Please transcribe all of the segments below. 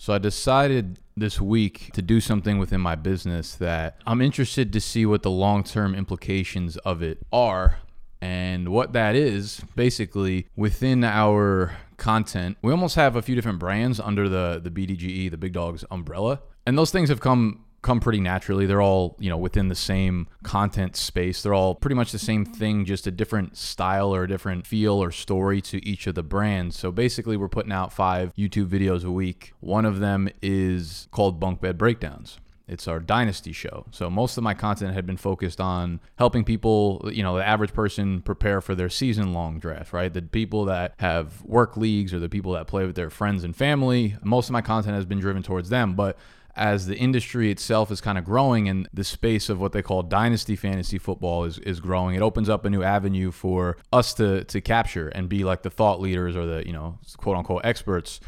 So I decided this week to do something within my business that I'm interested to see what the long term implications of it are. And what that is basically within our content, we almost have a few different brands under the, the BDGE, the Big Dogs umbrella. And those things have come come pretty naturally. They're all, you know, within the same content space. They're all pretty much the same thing, just a different style or a different feel or story to each of the brands. So basically, we're putting out five YouTube videos a week. One of them is called Bunk Bed Breakdowns. It's our dynasty show. So most of my content had been focused on helping people, you know, the average person prepare for their season long draft, right? The people that have work leagues or the people that play with their friends and family. Most of my content has been driven towards them, but as the industry itself is kind of growing and the space of what they call dynasty fantasy football is, is growing, it opens up a new avenue for us to to capture and be like the thought leaders or the, you know, quote unquote experts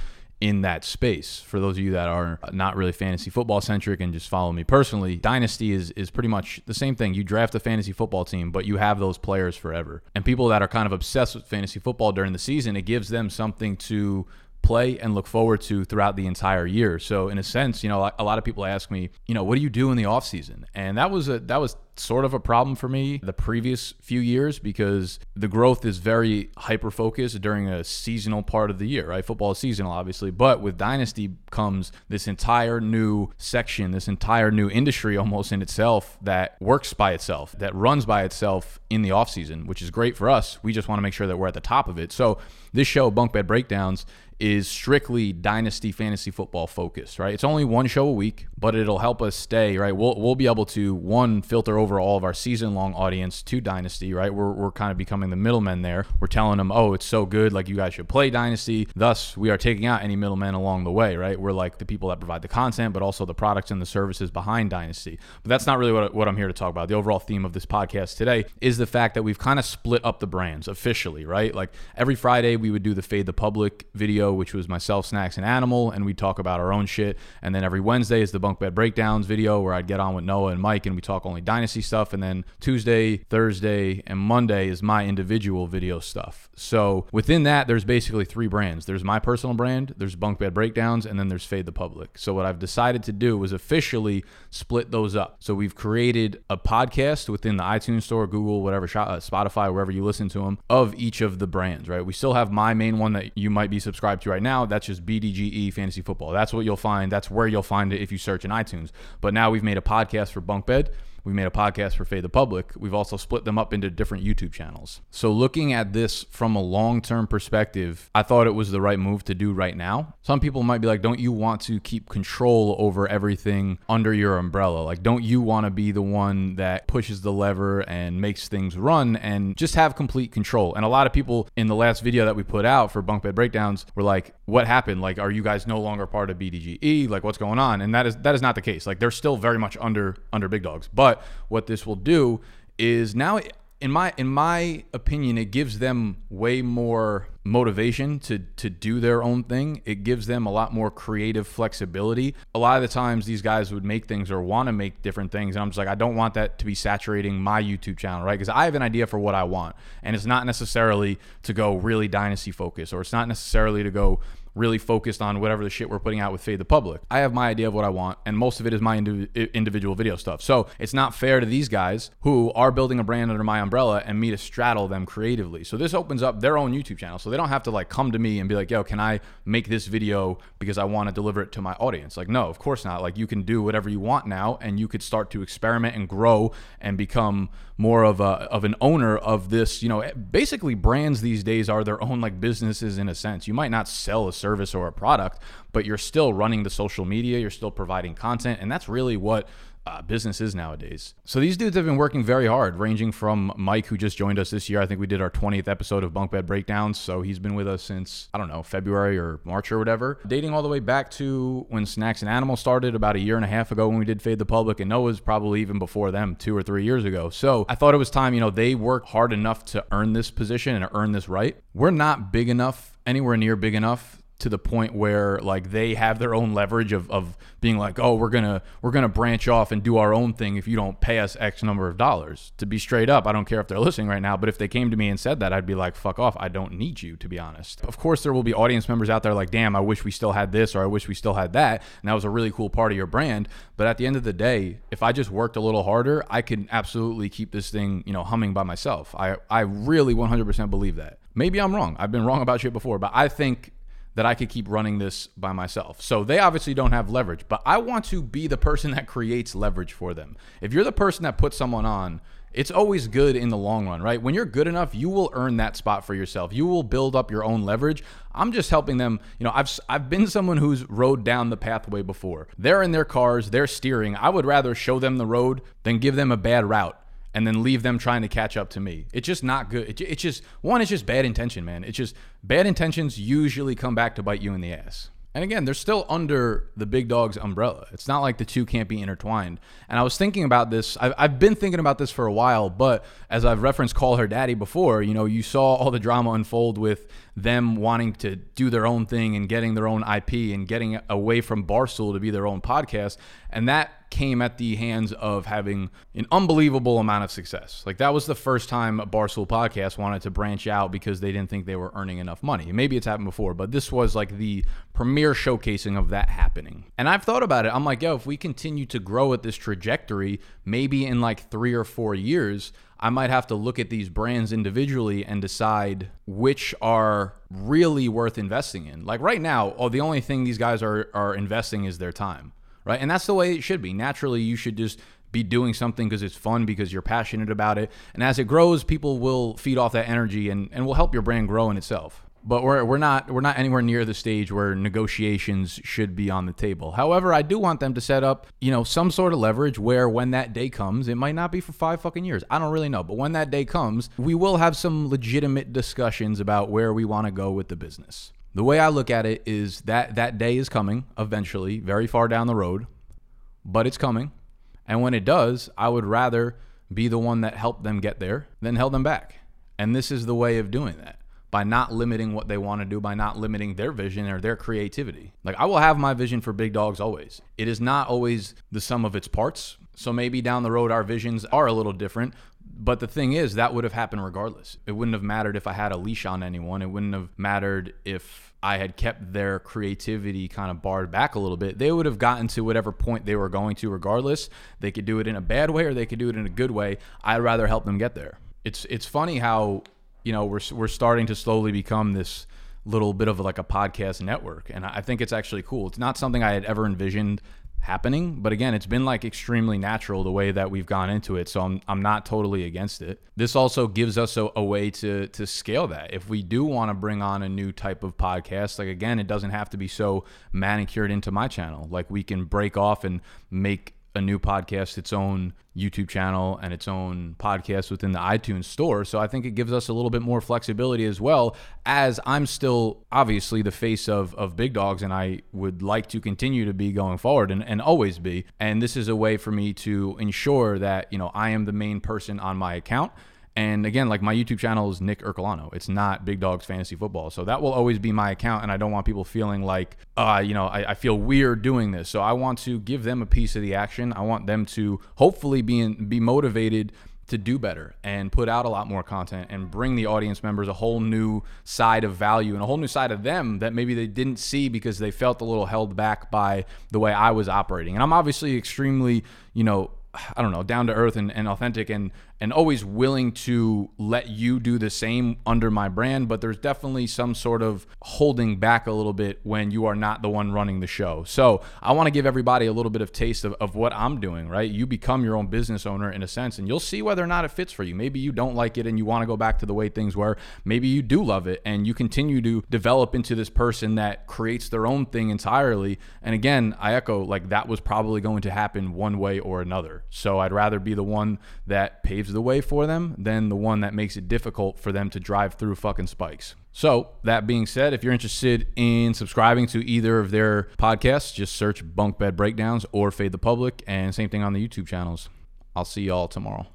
in that space. For those of you that are not really fantasy football centric and just follow me personally, Dynasty is is pretty much the same thing. You draft a fantasy football team, but you have those players forever. And people that are kind of obsessed with fantasy football during the season, it gives them something to play and look forward to throughout the entire year. So in a sense, you know, a lot of people ask me, you know, what do you do in the off season? And that was a that was sort of a problem for me the previous few years because the growth is very hyper focused during a seasonal part of the year, right? Football is seasonal, obviously, but with Dynasty comes this entire new section, this entire new industry almost in itself that works by itself, that runs by itself in the offseason, which is great for us. We just want to make sure that we're at the top of it. So this show, Bunk Bed Breakdowns, is strictly dynasty fantasy football focused, right? It's only one show a week, but it'll help us stay, right? We'll, we'll be able to, one, filter over all of our season long audience to dynasty, right? We're, we're kind of becoming the middlemen there. We're telling them, oh, it's so good, like you guys should play dynasty. Thus, we are taking out any middlemen along the way, right? We're like the people that provide the content, but also the products and the services behind dynasty. But that's not really what, what I'm here to talk about. The overall theme of this podcast today is the fact that we've kind of split up the brands officially, right? Like every Friday, we would do the Fade the Public video which was myself, Snacks, and Animal, and we talk about our own shit. And then every Wednesday is the Bunk Bed Breakdowns video where I'd get on with Noah and Mike and we talk only Dynasty stuff. And then Tuesday, Thursday, and Monday is my individual video stuff. So within that, there's basically three brands. There's my personal brand, there's Bunk Bed Breakdowns, and then there's Fade the Public. So what I've decided to do was officially split those up. So we've created a podcast within the iTunes Store, Google, whatever, uh, Spotify, wherever you listen to them, of each of the brands, right? We still have my main one that you might be subscribed to right now, that's just BDGE Fantasy Football. That's what you'll find. That's where you'll find it if you search in iTunes. But now we've made a podcast for Bunk Bed. We made a podcast for Fade the Public. We've also split them up into different YouTube channels. So, looking at this from a long term perspective, I thought it was the right move to do right now. Some people might be like, don't you want to keep control over everything under your umbrella? Like, don't you want to be the one that pushes the lever and makes things run and just have complete control? And a lot of people in the last video that we put out for Bunk Bed Breakdowns were like, what happened? Like, are you guys no longer part of BDGE? Like, what's going on? And that is that is not the case. Like, they're still very much under under Big Dogs. But what this will do is now, in my in my opinion, it gives them way more motivation to to do their own thing. It gives them a lot more creative flexibility. A lot of the times, these guys would make things or want to make different things, and I'm just like, I don't want that to be saturating my YouTube channel, right? Because I have an idea for what I want, and it's not necessarily to go really dynasty focus, or it's not necessarily to go really focused on whatever the shit we're putting out with Fade the Public. I have my idea of what I want, and most of it is my individual video stuff. So it's not fair to these guys who are building a brand under my umbrella and me to straddle them creatively. So this opens up their own YouTube channel. So they don't have to like come to me and be like, yo, can I make this video because I want to deliver it to my audience? Like, no, of course not. Like, you can do whatever you want now, and you could start to experiment and grow and become more of a of an owner of this. You know, eh, basically, brands these days are their own like businesses in a sense. You might not sell a service or a product, but you're still running the social media, you're still providing content, and that's really what uh, businesses nowadays. So these dudes have been working very hard, ranging from Mike, who just joined us this year. I think we did our 20th episode of Bunk Bed Breakdowns. So he's been with us since, I don't know, February or March or whatever. Dating all the way back to when Snacks and Animals started about a year and a half ago when we did Fade the Public. And Noah's probably even before them, two or three years ago. So I thought it was time, you know, they worked hard enough to earn this position and earn this right. We're not big enough, anywhere near big enough to the point where like they have their own leverage of, of being like, oh, we're gonna we're gonna branch off and do our own thing if you don't pay us X number of dollars. To be straight up, I don't care if they're listening right now, but if they came to me and said that, I'd be like, fuck off. I don't need you, to be honest. Of course, there will be audience members out there like, damn, I wish we still had this or I wish we still had that, and that was a really cool part of your brand. But at the end of the day, if I just worked a little harder, I could absolutely keep this thing, you know, humming by myself. I I really 100% believe that. Maybe I'm wrong. I've been wrong about shit before, but I think that I could keep running this by myself. So they obviously don't have leverage, but I want to be the person that creates leverage for them. If you're the person that puts someone on, it's always good in the long run, right? When you're good enough, you will earn that spot for yourself. You will build up your own leverage. I'm just helping them. You know, I've I've been someone who's rode down the pathway before. They're in their cars, they're steering. I would rather show them the road than give them a bad route and then leave them trying to catch up to me. It's just not good. It, it's just one. It's just bad intention, man. It's just bad intentions usually come back to bite you in the ass. And again, they're still under the big dog's umbrella. It's not like the two can't be intertwined. And I was thinking about this. I've, I've been thinking about this for a while, but as I've referenced Call Her Daddy before, you know, you saw all the drama unfold with them wanting to do their own thing and getting their own IP and getting away from Barstool to be their own podcast. And that came at the hands of having an unbelievable amount of success. Like that was the first time a Barstool podcast wanted to branch out because they didn't think they were earning enough money. Maybe it's happened before, but this was like the premier showcasing of that happening. And I've thought about it. I'm like, yo, if we continue to grow at this trajectory, maybe in like three or four years, I might have to look at these brands individually and decide which are really worth investing in. Like right now, oh, the only thing these guys are are investing is their time, right? And that's the way it should be. Naturally, you should just be doing something because it's fun because you're passionate about it. And as it grows, people will feed off that energy and, and will help your brand grow in itself but we're, we're not we're not anywhere near the stage where negotiations should be on the table. However, I do want them to set up, you know, some sort of leverage where when that day comes, it might not be for 5 fucking years. I don't really know, but when that day comes, we will have some legitimate discussions about where we want to go with the business. The way I look at it is that that day is coming eventually, very far down the road, but it's coming. And when it does, I would rather be the one that helped them get there than held them back. And this is the way of doing that by not limiting what they want to do, by not limiting their vision or their creativity. Like I will have my vision for big dogs always. It is not always the sum of its parts. So maybe down the road our visions are a little different. But the thing is, that would have happened regardless. It wouldn't have mattered if I had a leash on anyone. It wouldn't have mattered if I had kept their creativity kind of barred back a little bit. They would have gotten to whatever point they were going to regardless. They could do it in a bad way or they could do it in a good way. I'd rather help them get there. It's it's funny how you know, we're we're starting to slowly become this little bit of like a podcast network, and I think it's actually cool. It's not something I had ever envisioned happening, but again, it's been like extremely natural the way that we've gone into it. So I'm I'm not totally against it. This also gives us a, a way to to scale that. If we do want to bring on a new type of podcast, like again, it doesn't have to be so manicured into my channel. Like we can break off and make a new podcast its own YouTube channel and its own podcast within the iTunes store. So I think it gives us a little bit more flexibility as well as I'm still obviously the face of, of Big Dogs and I would like to continue to be going forward and, and always be. And this is a way for me to ensure that, you know, I am the main person on my account and again, like my YouTube channel is Nick Ercolano. It's not Big Dogs Fantasy Football. So that will always be my account. And I don't want people feeling like, uh, you know, I, I, feel weird doing this. So I want to give them a piece of the action. I want them to hopefully be, in, be motivated to do better and put out a lot more content and bring the audience members a whole new side of value and a whole new side of them that maybe they didn't see because they felt a little held back by the way I was operating. And I'm obviously extremely, you know, I don't know, down to earth and, and authentic and and always willing to let you do the same under my brand, but there's definitely some sort of holding back a little bit when you are not the one running the show. So I want to give everybody a little bit of taste of, of what I'm doing, right? You become your own business owner in a sense, and you'll see whether or not it fits for you. Maybe you don't like it and you want to go back to the way things were. Maybe you do love it and you continue to develop into this person that creates their own thing entirely. And again, I echo like that was probably going to happen one way or another. So I'd rather be the one that paves the way for them than the one that makes it difficult for them to drive through fucking spikes. So, that being said, if you're interested in subscribing to either of their podcasts, just search Bunk Bed Breakdowns or Fade the Public, and same thing on the YouTube channels. I'll see y'all tomorrow.